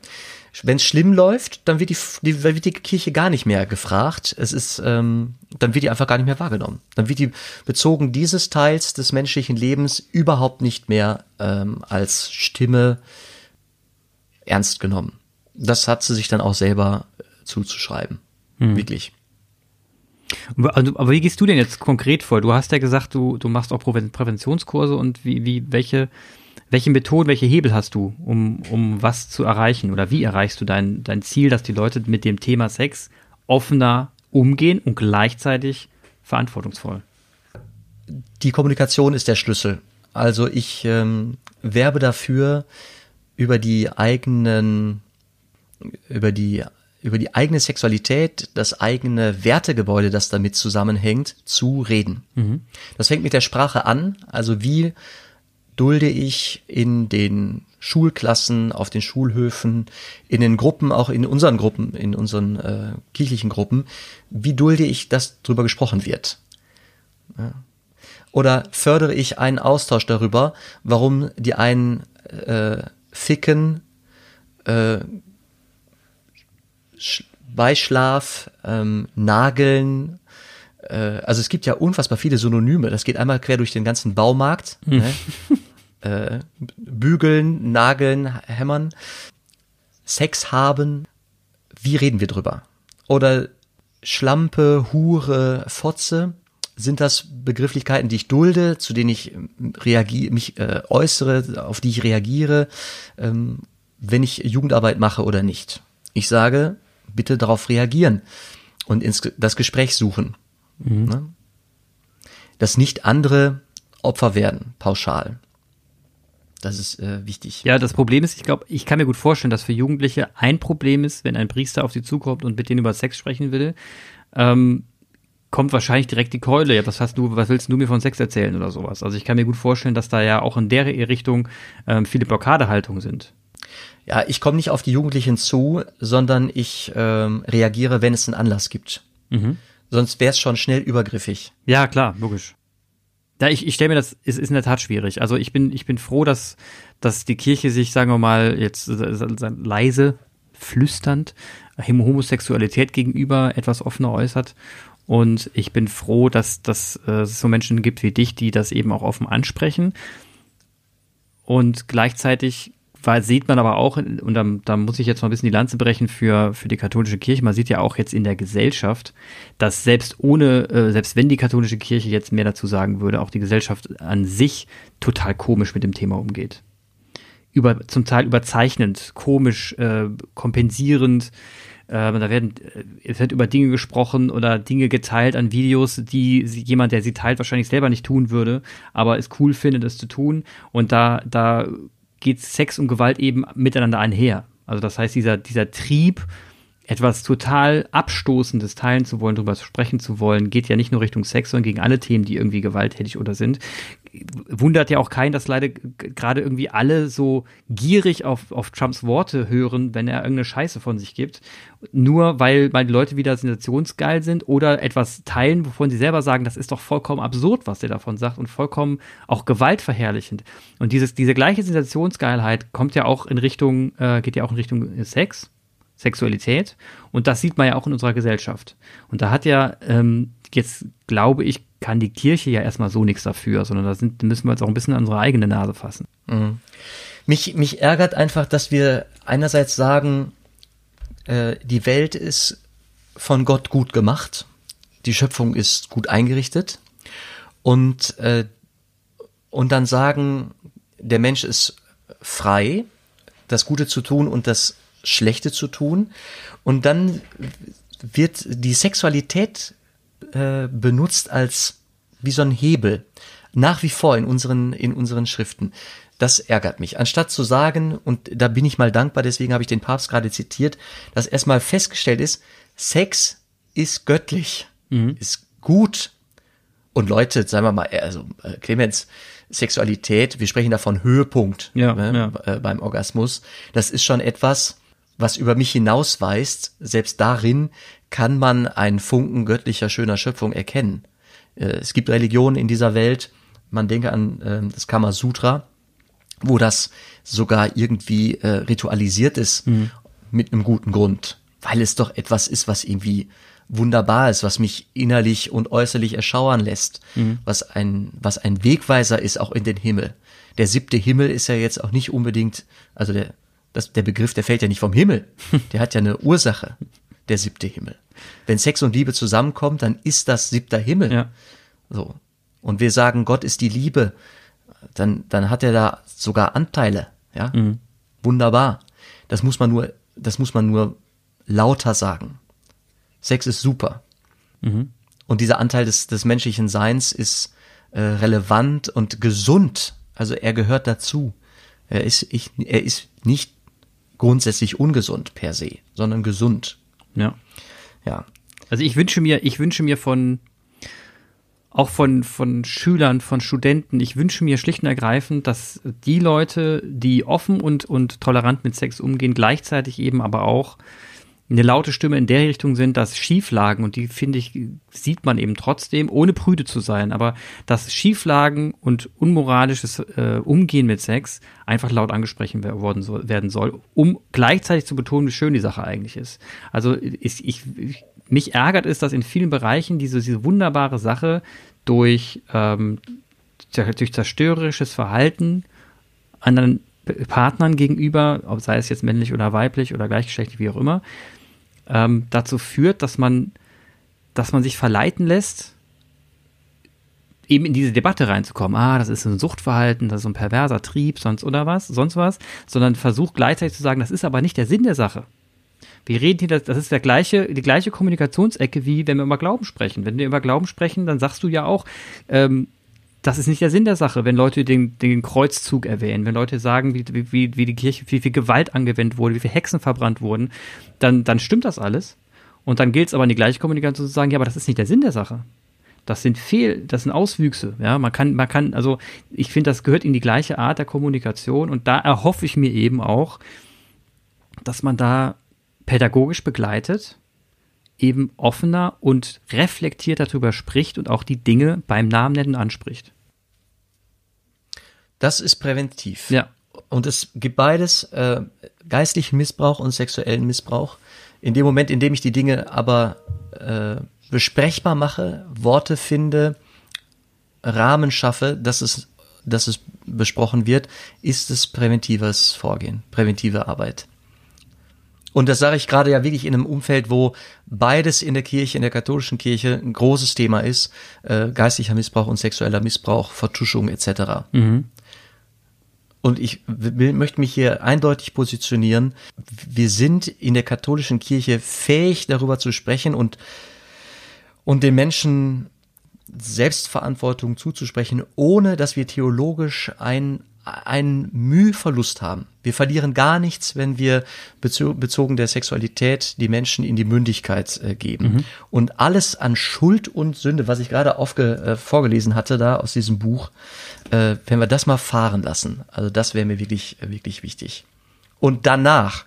Wenn es schlimm läuft, dann wird die, die, wird die Kirche gar nicht mehr gefragt. Es ist, ähm, dann wird die einfach gar nicht mehr wahrgenommen. Dann wird die bezogen dieses Teils des menschlichen Lebens überhaupt nicht mehr ähm, als Stimme ernst genommen. Das hat sie sich dann auch selber äh, zuzuschreiben. Hm. Wirklich. Also, aber wie gehst du denn jetzt konkret vor? Du hast ja gesagt, du, du machst auch Präventionskurse und wie, wie, welche, welche Methoden, welche Hebel hast du, um, um was zu erreichen? Oder wie erreichst du dein, dein Ziel, dass die Leute mit dem Thema Sex offener umgehen und gleichzeitig verantwortungsvoll? Die Kommunikation ist der Schlüssel. Also ich ähm, werbe dafür, über die eigenen, über die über die eigene Sexualität, das eigene Wertegebäude, das damit zusammenhängt, zu reden. Mhm. Das fängt mit der Sprache an. Also wie dulde ich in den Schulklassen, auf den Schulhöfen, in den Gruppen, auch in unseren Gruppen, in unseren äh, kirchlichen Gruppen, wie dulde ich, dass darüber gesprochen wird? Ja. Oder fördere ich einen Austausch darüber, warum die einen äh, ficken, äh, Beischlaf, ähm, Nageln, äh, also es gibt ja unfassbar viele Synonyme. Das geht einmal quer durch den ganzen Baumarkt. Hm. Ne? äh, bügeln, nageln, hämmern, Sex haben. Wie reden wir drüber? Oder Schlampe, Hure, Fotze. Sind das Begrifflichkeiten, die ich dulde, zu denen ich reagiere, mich äh, äußere, auf die ich reagiere, ähm, wenn ich Jugendarbeit mache oder nicht? Ich sage, bitte darauf reagieren und ins, das Gespräch suchen. Mhm. Ne? Dass nicht andere Opfer werden, pauschal. Das ist äh, wichtig. Ja, das Problem ist, ich glaube, ich kann mir gut vorstellen, dass für Jugendliche ein Problem ist, wenn ein Priester auf sie zukommt und mit denen über Sex sprechen will, ähm, kommt wahrscheinlich direkt die Keule. Ja, was hast du, was willst du mir von Sex erzählen oder sowas? Also ich kann mir gut vorstellen, dass da ja auch in der Richtung ähm, viele Blockadehaltungen sind. Ja, ich komme nicht auf die Jugendlichen zu, sondern ich ähm, reagiere, wenn es einen Anlass gibt. Mhm. Sonst wäre es schon schnell übergriffig. Ja, klar, logisch. Ja, ich, ich stelle mir das, es ist in der Tat schwierig. Also ich bin, ich bin froh, dass, dass die Kirche sich, sagen wir mal, jetzt leise, flüsternd Homosexualität gegenüber etwas offener äußert. Und ich bin froh, dass, dass äh, es so Menschen gibt wie dich, die das eben auch offen ansprechen. Und gleichzeitig weil sieht man aber auch, und da, da muss ich jetzt mal ein bisschen die Lanze brechen für, für die katholische Kirche, man sieht ja auch jetzt in der Gesellschaft, dass selbst ohne, äh, selbst wenn die katholische Kirche jetzt mehr dazu sagen würde, auch die Gesellschaft an sich total komisch mit dem Thema umgeht. Über, zum Teil überzeichnend, komisch, äh, kompensierend, äh, da werden, äh, es wird über Dinge gesprochen oder Dinge geteilt an Videos, die jemand, der sie teilt, wahrscheinlich selber nicht tun würde, aber es cool findet, es zu tun. Und da, da geht Sex und Gewalt eben miteinander einher. Also das heißt, dieser, dieser Trieb, etwas total Abstoßendes teilen zu wollen, darüber sprechen zu wollen, geht ja nicht nur Richtung Sex, sondern gegen alle Themen, die irgendwie gewalttätig oder sind. Wundert ja auch keinen, dass leider gerade irgendwie alle so gierig auf, auf Trumps Worte hören, wenn er irgendeine Scheiße von sich gibt. Nur weil, weil Leute wieder sensationsgeil sind oder etwas teilen, wovon sie selber sagen, das ist doch vollkommen absurd, was der davon sagt und vollkommen auch gewaltverherrlichend. Und dieses, diese gleiche Sensationsgeilheit kommt ja auch in Richtung, äh, geht ja auch in Richtung Sex Sexualität. Und das sieht man ja auch in unserer Gesellschaft. Und da hat ja, ähm, jetzt glaube ich, kann die Kirche ja erstmal so nichts dafür, sondern da sind, müssen wir jetzt auch ein bisschen an unsere eigene Nase fassen. Mhm. Mich, mich ärgert einfach, dass wir einerseits sagen, äh, die Welt ist von Gott gut gemacht, die Schöpfung ist gut eingerichtet und, äh, und dann sagen, der Mensch ist frei, das Gute zu tun und das Schlechte zu tun. Und dann wird die Sexualität äh, benutzt als wie so ein Hebel. Nach wie vor in unseren, in unseren Schriften. Das ärgert mich. Anstatt zu sagen, und da bin ich mal dankbar, deswegen habe ich den Papst gerade zitiert, dass erstmal festgestellt ist, Sex ist göttlich, mhm. ist gut. Und Leute, sagen wir mal, also äh, Clemens, Sexualität, wir sprechen davon Höhepunkt ja, ne, ja. Äh, beim Orgasmus. Das ist schon etwas, was über mich hinausweist, selbst darin kann man einen Funken göttlicher schöner Schöpfung erkennen. Äh, es gibt Religionen in dieser Welt, man denke an äh, das Kama Sutra, wo das sogar irgendwie äh, ritualisiert ist mhm. mit einem guten Grund, weil es doch etwas ist, was irgendwie wunderbar ist, was mich innerlich und äußerlich erschauern lässt, mhm. was ein was ein Wegweiser ist auch in den Himmel. Der siebte Himmel ist ja jetzt auch nicht unbedingt, also der das, der Begriff, der fällt ja nicht vom Himmel. Der hat ja eine Ursache, der siebte Himmel. Wenn Sex und Liebe zusammenkommt, dann ist das siebter Himmel. Ja. So. Und wir sagen, Gott ist die Liebe, dann, dann hat er da sogar Anteile. Ja. Mhm. Wunderbar. Das muss man nur, das muss man nur lauter sagen. Sex ist super. Mhm. Und dieser Anteil des, des menschlichen Seins ist äh, relevant und gesund. Also er gehört dazu. Er ist, ich, er ist nicht grundsätzlich ungesund per se, sondern gesund. Ja. Ja. Also ich wünsche mir, ich wünsche mir von auch von, von Schülern, von Studenten, ich wünsche mir schlicht und ergreifend, dass die Leute, die offen und, und tolerant mit Sex umgehen, gleichzeitig eben aber auch eine laute Stimme in der Richtung sind, dass Schieflagen, und die finde ich, sieht man eben trotzdem, ohne prüde zu sein, aber dass Schieflagen und unmoralisches äh, Umgehen mit Sex einfach laut angesprochen worden soll, werden soll, um gleichzeitig zu betonen, wie schön die Sache eigentlich ist. Also ich, ich, mich ärgert es, dass in vielen Bereichen diese, diese wunderbare Sache durch, ähm, durch zerstörerisches Verhalten anderen Partnern gegenüber, sei es jetzt männlich oder weiblich oder gleichgeschlechtlich, wie auch immer, ähm, dazu führt, dass man, dass man sich verleiten lässt, eben in diese Debatte reinzukommen. Ah, das ist ein Suchtverhalten, das ist ein perverser Trieb, sonst oder was, sonst was, sondern versucht gleichzeitig zu sagen, das ist aber nicht der Sinn der Sache. Wir reden hier, das, ist der gleiche, die gleiche Kommunikationsecke, wie wenn wir über Glauben sprechen. Wenn wir über Glauben sprechen, dann sagst du ja auch, ähm, das ist nicht der Sinn der Sache, wenn Leute den, den Kreuzzug erwähnen, wenn Leute sagen, wie, wie, wie die Kirche, wie viel Gewalt angewendet wurde, wie viele Hexen verbrannt wurden, dann, dann stimmt das alles. Und dann gilt es aber in die gleiche Kommunikation zu sagen, ja, aber das ist nicht der Sinn der Sache. Das sind Fehl, das sind Auswüchse. Ja, man kann, man kann, also ich finde, das gehört in die gleiche Art der Kommunikation und da erhoffe ich mir eben auch, dass man da pädagogisch begleitet eben offener und reflektiert darüber spricht und auch die Dinge beim Namen nennen anspricht. Das ist präventiv. Ja. Und es gibt beides, äh, geistlichen Missbrauch und sexuellen Missbrauch. In dem Moment, in dem ich die Dinge aber äh, besprechbar mache, Worte finde, Rahmen schaffe, dass es, dass es besprochen wird, ist es präventives Vorgehen, präventive Arbeit. Und das sage ich gerade ja wirklich in einem Umfeld, wo beides in der Kirche, in der katholischen Kirche ein großes Thema ist, äh, geistlicher Missbrauch und sexueller Missbrauch, Vertuschung etc. Mhm. Und ich will, möchte mich hier eindeutig positionieren. Wir sind in der katholischen Kirche fähig, darüber zu sprechen und, und den Menschen Selbstverantwortung zuzusprechen, ohne dass wir theologisch ein einen Mühverlust haben. Wir verlieren gar nichts, wenn wir bezogen der Sexualität die Menschen in die Mündigkeit äh, geben. Mhm. Und alles an Schuld und Sünde, was ich gerade aufge, äh, vorgelesen hatte da aus diesem Buch, äh, wenn wir das mal fahren lassen, also das wäre mir wirklich, äh, wirklich wichtig. Und danach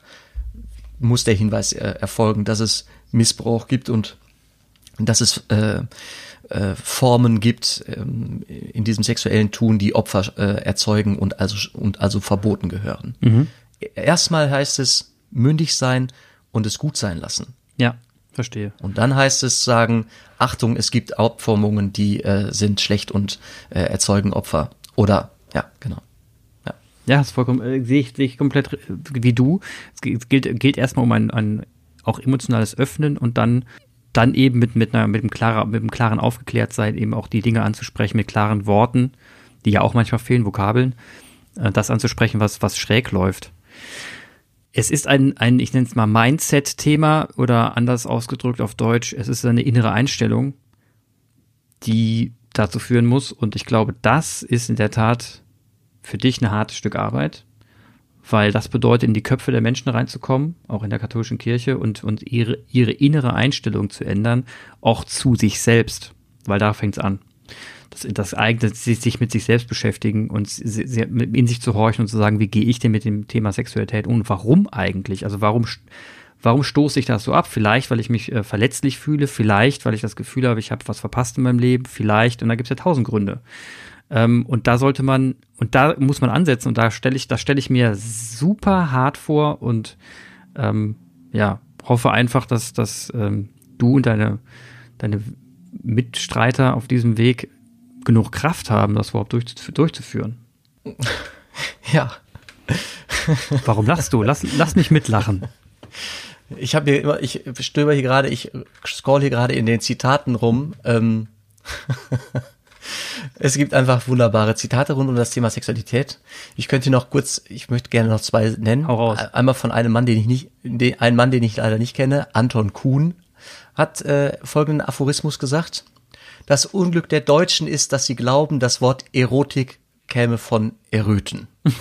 muss der Hinweis äh, erfolgen, dass es Missbrauch gibt und dass es äh, äh, Formen gibt ähm, in diesem sexuellen Tun, die Opfer äh, erzeugen und also, und also verboten gehören. Mhm. Erstmal heißt es mündig sein und es gut sein lassen. Ja, verstehe. Und dann heißt es sagen, Achtung, es gibt Aufformungen, die äh, sind schlecht und äh, erzeugen Opfer. Oder, ja, genau. Ja, ja ist vollkommen, äh, sehe ich, seh ich komplett wie du. Es gilt, gilt erstmal um ein, ein auch emotionales Öffnen und dann dann eben mit, mit, einer, mit, einem klarer, mit einem klaren Aufgeklärtsein eben auch die Dinge anzusprechen, mit klaren Worten, die ja auch manchmal fehlen, Vokabeln, äh, das anzusprechen, was, was schräg läuft. Es ist ein, ein ich nenne es mal Mindset-Thema oder anders ausgedrückt auf Deutsch, es ist eine innere Einstellung, die dazu führen muss. Und ich glaube, das ist in der Tat für dich ein hartes Stück Arbeit weil das bedeutet, in die Köpfe der Menschen reinzukommen, auch in der katholischen Kirche, und, und ihre, ihre innere Einstellung zu ändern, auch zu sich selbst, weil da fängt es an. Das, das eigene, sich mit sich selbst beschäftigen und in sich zu horchen und zu sagen, wie gehe ich denn mit dem Thema Sexualität um? Warum eigentlich? Also warum, warum stoße ich das so ab? Vielleicht, weil ich mich äh, verletzlich fühle, vielleicht, weil ich das Gefühl habe, ich habe was verpasst in meinem Leben, vielleicht, und da gibt es ja tausend Gründe. Ähm, und da sollte man, und da muss man ansetzen und da stelle ich, das stelle ich mir super hart vor und ähm, ja, hoffe einfach, dass, dass ähm, du und deine, deine Mitstreiter auf diesem Weg genug Kraft haben, das überhaupt durch, durchzuführen. Ja. Warum lachst du? Lass, lass mich mitlachen. Ich habe hier immer, ich stöber hier gerade, ich scroll hier gerade in den Zitaten rum. Ähm, es gibt einfach wunderbare Zitate rund um das Thema Sexualität. Ich könnte noch kurz, ich möchte gerne noch zwei nennen. Hau raus. Einmal von einem Mann, den ich nicht, den, einen Mann, den ich leider nicht kenne, Anton Kuhn, hat äh, folgenden Aphorismus gesagt. Das Unglück der Deutschen ist, dass sie glauben, das Wort Erotik käme von Erröten.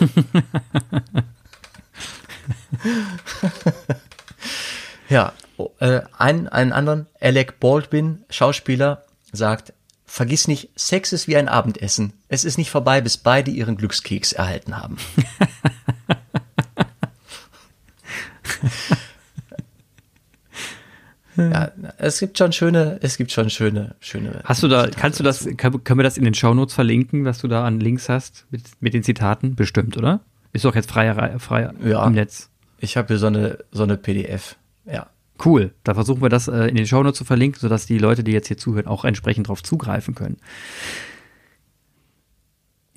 ja, äh, ein, einen anderen, Alec Baldwin, Schauspieler, sagt, Vergiss nicht, Sex ist wie ein Abendessen. Es ist nicht vorbei, bis beide ihren Glückskeks erhalten haben. ja, es gibt schon schöne, es gibt schon schöne, schöne. Hast du da, kannst du das, können wir das in den Shownotes verlinken, was du da an Links hast mit, mit den Zitaten? Bestimmt, oder? Ist doch jetzt frei, frei Ja. im Netz. Ich habe hier so eine, so eine PDF. Ja. Cool. Da versuchen wir das äh, in den Shownotes zu verlinken, sodass die Leute, die jetzt hier zuhören, auch entsprechend darauf zugreifen können.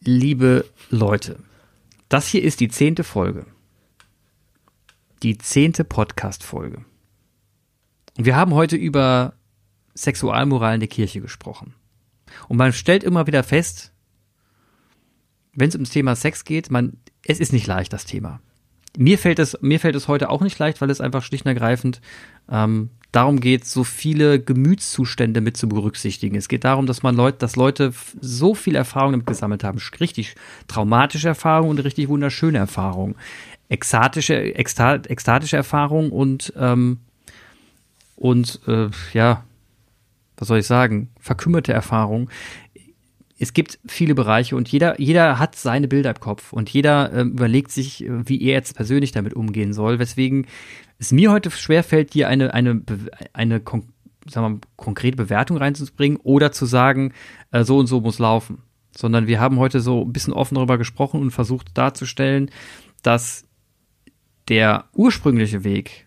Liebe Leute, das hier ist die zehnte Folge. Die zehnte Podcast-Folge. Und wir haben heute über Sexualmoral in der Kirche gesprochen. Und man stellt immer wieder fest, wenn es ums Thema Sex geht, man, es ist nicht leicht, das Thema. Mir fällt es, mir fällt es heute auch nicht leicht, weil es einfach schlicht und ergreifend ähm, darum geht, so viele Gemütszustände mit zu berücksichtigen. Es geht darum, dass man Leute, dass Leute so viel Erfahrung damit gesammelt haben, richtig traumatische Erfahrungen und richtig wunderschöne Erfahrungen, ekstatische, exta, ekstatische Erfahrungen und ähm, und äh, ja, was soll ich sagen, verkümmerte Erfahrungen. Es gibt viele Bereiche und jeder, jeder hat seine Bilder im Kopf und jeder ähm, überlegt sich, äh, wie er jetzt persönlich damit umgehen soll, weswegen es mir heute schwerfällt, dir eine, eine, eine kon sagen wir, konkrete Bewertung reinzubringen oder zu sagen, äh, so und so muss laufen. Sondern wir haben heute so ein bisschen offen darüber gesprochen und versucht darzustellen, dass der ursprüngliche Weg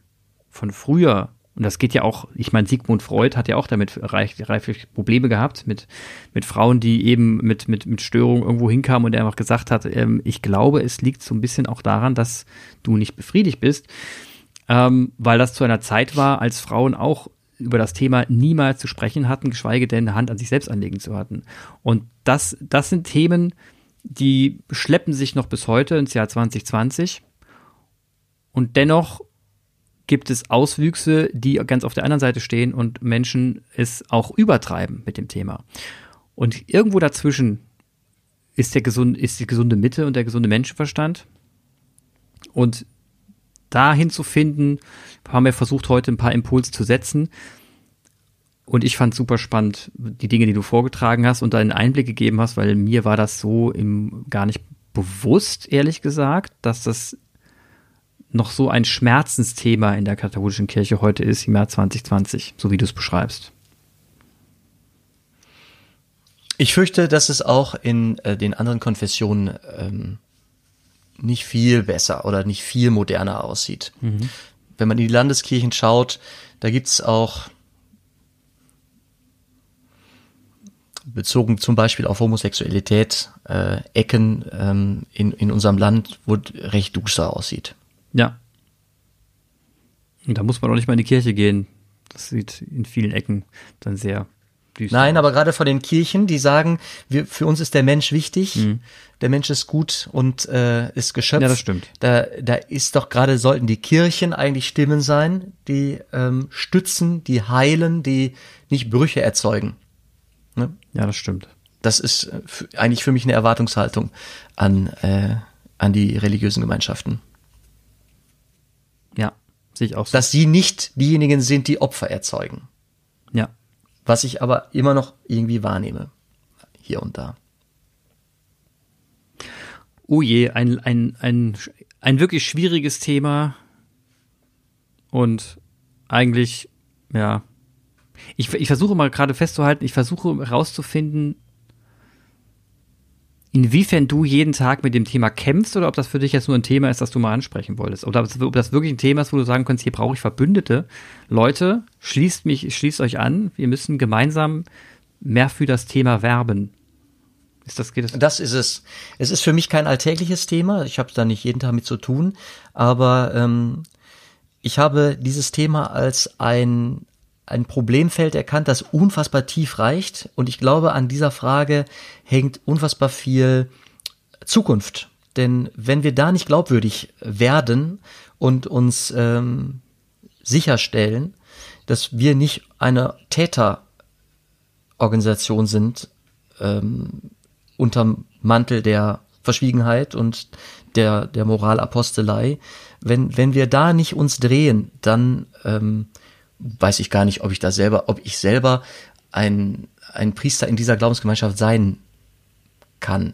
von früher, und das geht ja auch, ich meine, Sigmund Freud hat ja auch damit reich, reichlich Probleme gehabt, mit, mit Frauen, die eben mit, mit, mit Störungen irgendwo hinkamen und er einfach gesagt hat, ähm, ich glaube, es liegt so ein bisschen auch daran, dass du nicht befriedigt bist, ähm, weil das zu einer Zeit war, als Frauen auch über das Thema niemals zu sprechen hatten, geschweige denn eine Hand an sich selbst anlegen zu hatten. Und das, das sind Themen, die schleppen sich noch bis heute ins Jahr 2020. Und dennoch gibt es Auswüchse, die ganz auf der anderen Seite stehen und Menschen es auch übertreiben mit dem Thema. Und irgendwo dazwischen ist, der gesund, ist die gesunde Mitte und der gesunde Menschenverstand. Und dahin zu finden, haben wir versucht, heute ein paar Impulse zu setzen. Und ich fand super spannend, die Dinge, die du vorgetragen hast und deinen Einblick gegeben hast, weil mir war das so im, gar nicht bewusst, ehrlich gesagt, dass das noch so ein Schmerzensthema in der katholischen Kirche heute ist im Jahr 2020, so wie du es beschreibst. Ich fürchte, dass es auch in äh, den anderen Konfessionen ähm, nicht viel besser oder nicht viel moderner aussieht. Wenn man in die Landeskirchen schaut, da gibt's auch bezogen zum Beispiel auf Homosexualität äh, Ecken ähm, in, in unserem Land, wo recht duster aussieht. Ja. Und da muss man auch nicht mal in die Kirche gehen. Das sieht in vielen Ecken dann sehr düster Nein, aber gerade von den Kirchen, die sagen, wir, für uns ist der Mensch wichtig, der Mensch ist gut und äh, ist Geschöpf. Mhm. Ja, das stimmt. Da, da ist doch gerade, sollten die Kirchen eigentlich Stimmen sein, die ähm, stützen, die heilen, die nicht Brüche erzeugen. Ne? Ja, das stimmt. Das ist äh, eigentlich für mich eine Erwartungshaltung an, äh, an die religiösen Gemeinschaften. Sehe ich auch so. Dass sie nicht diejenigen sind, die Opfer erzeugen. ja. Was ich aber immer noch irgendwie wahrnehme. Hier und da. Oh je, ein, ein, ein, ein wirklich schwieriges Thema. Und eigentlich, ja. Ich, ich versuche mal gerade festzuhalten, ich versuche herauszufinden, inwiefern du jeden Tag mit dem Thema kämpfst oder ob das für dich jetzt nur ein Thema ist, das du mal ansprechen wolltest. Oder ob das- wirklich ein Thema ist, wo du sagen kannst, hier brauche ich Verbündete. Leute, schließt mich, schließt euch an. Wir müssen gemeinsam mehr für das Thema werben. Ist das, geht das? Das ist es. Es ist für mich kein alltägliches Thema. Ich habe da nicht jeden Tag mit zu tun. Aber ähm, ich habe dieses Thema als ein, ein Problemfeld erkannt, das unfassbar tief reicht. Und ich glaube, an dieser Frage hängt unfassbar viel Zukunft. Denn wenn wir da nicht glaubwürdig werden und uns ähm, sicherstellen, dass wir nicht eine Täterorganisation sind, ähm, unterm Mantel der Verschwiegenheit und der, der Moralapostelei. Wenn, wenn wir da nicht uns drehen, dann ähm, weiß ich gar nicht, ob ich da selber, ob ich selber ein, ein Priester in dieser Glaubensgemeinschaft sein kann.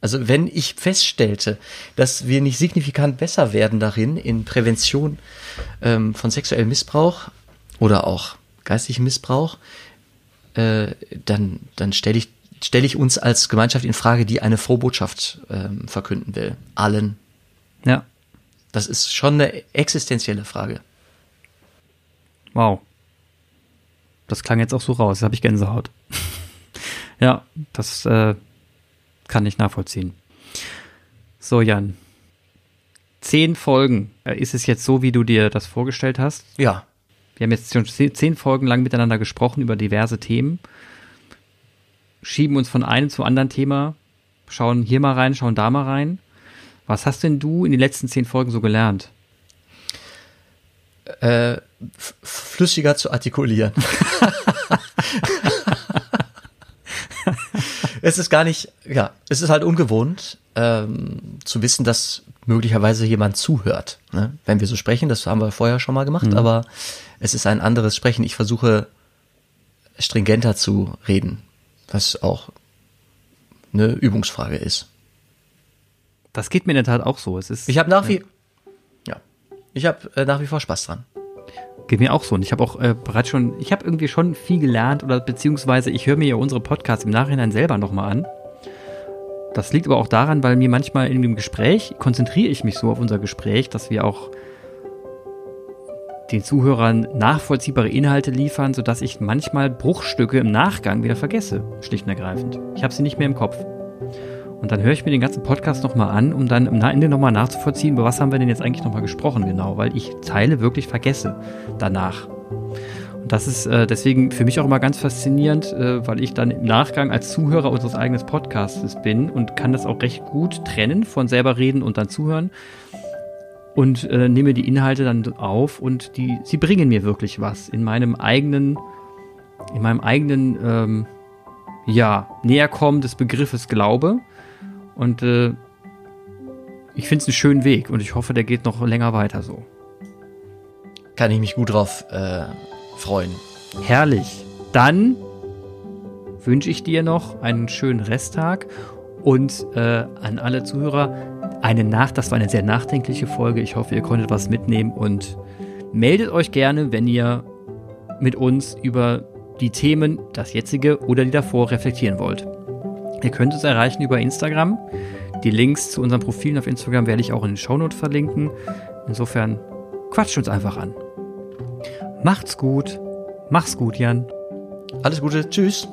Also wenn ich feststellte, dass wir nicht signifikant besser werden darin in Prävention ähm, von sexuellem Missbrauch oder auch geistlichen Missbrauch, äh, dann, dann stelle ich, stell ich uns als Gemeinschaft in Frage, die eine Frohbotschaft ähm, verkünden will. Allen. Ja. Das ist schon eine existenzielle Frage. Wow. Das klang jetzt auch so raus. Jetzt habe ich Gänsehaut. ja, das äh, kann ich nachvollziehen. So, Jan. Zehn Folgen. Äh, ist es jetzt so, wie du dir das vorgestellt hast? Ja. Wir haben jetzt schon zehn Folgen lang miteinander gesprochen über diverse Themen. Schieben uns von einem zum anderen Thema. Schauen hier mal rein, schauen da mal rein. Was hast denn du in den letzten zehn Folgen so gelernt? Äh, flüssiger zu artikulieren. es ist gar nicht, ja, es ist halt ungewohnt ähm, zu wissen, dass möglicherweise jemand zuhört. Ne? Wenn wir so sprechen, das haben wir vorher schon mal gemacht, mhm. aber es ist ein anderes Sprechen. Ich versuche stringenter zu reden, was auch eine Übungsfrage ist. Das geht mir in der Tat auch so. Es ist, ich habe nach wie, ja, ich habe äh, nach wie vor Spaß dran. Geht mir auch so. Und ich habe auch äh, bereits schon, ich habe irgendwie schon viel gelernt oder beziehungsweise ich höre mir ja unsere Podcasts im Nachhinein selber nochmal an. Das liegt aber auch daran, weil mir manchmal in dem Gespräch konzentriere ich mich so auf unser Gespräch, dass wir auch den Zuhörern nachvollziehbare Inhalte liefern, sodass ich manchmal Bruchstücke im Nachgang wieder vergesse, schlicht und ergreifend. Ich habe sie nicht mehr im Kopf. Und dann höre ich mir den ganzen Podcast nochmal an, um dann am Ende nochmal nachzuvollziehen, über was haben wir denn jetzt eigentlich nochmal gesprochen, genau, weil ich Teile wirklich vergesse danach. Und das ist äh, deswegen für mich auch immer ganz faszinierend, äh, weil ich dann im Nachgang als Zuhörer unseres eigenen Podcasts bin und kann das auch recht gut trennen von selber reden und dann zuhören und äh, nehme die Inhalte dann auf und die, sie bringen mir wirklich was in meinem eigenen, in meinem eigenen, ähm, ja, Näherkommen des Begriffes Glaube und äh, ich finde es einen schönen Weg und ich hoffe, der geht noch länger weiter so. Kann ich mich gut drauf äh, freuen. Herrlich. Dann wünsche ich dir noch einen schönen Resttag und äh, an alle Zuhörer eine Nacht. Das war eine sehr nachdenkliche Folge. Ich hoffe, ihr konntet was mitnehmen und meldet euch gerne, wenn ihr mit uns über die Themen, das jetzige oder die davor reflektieren wollt. Ihr könnt uns erreichen über Instagram. Die Links zu unseren Profilen auf Instagram werde ich auch in den Shownotes verlinken. Insofern quatscht uns einfach an. Macht's gut. Mach's gut, Jan. Alles Gute. Tschüss.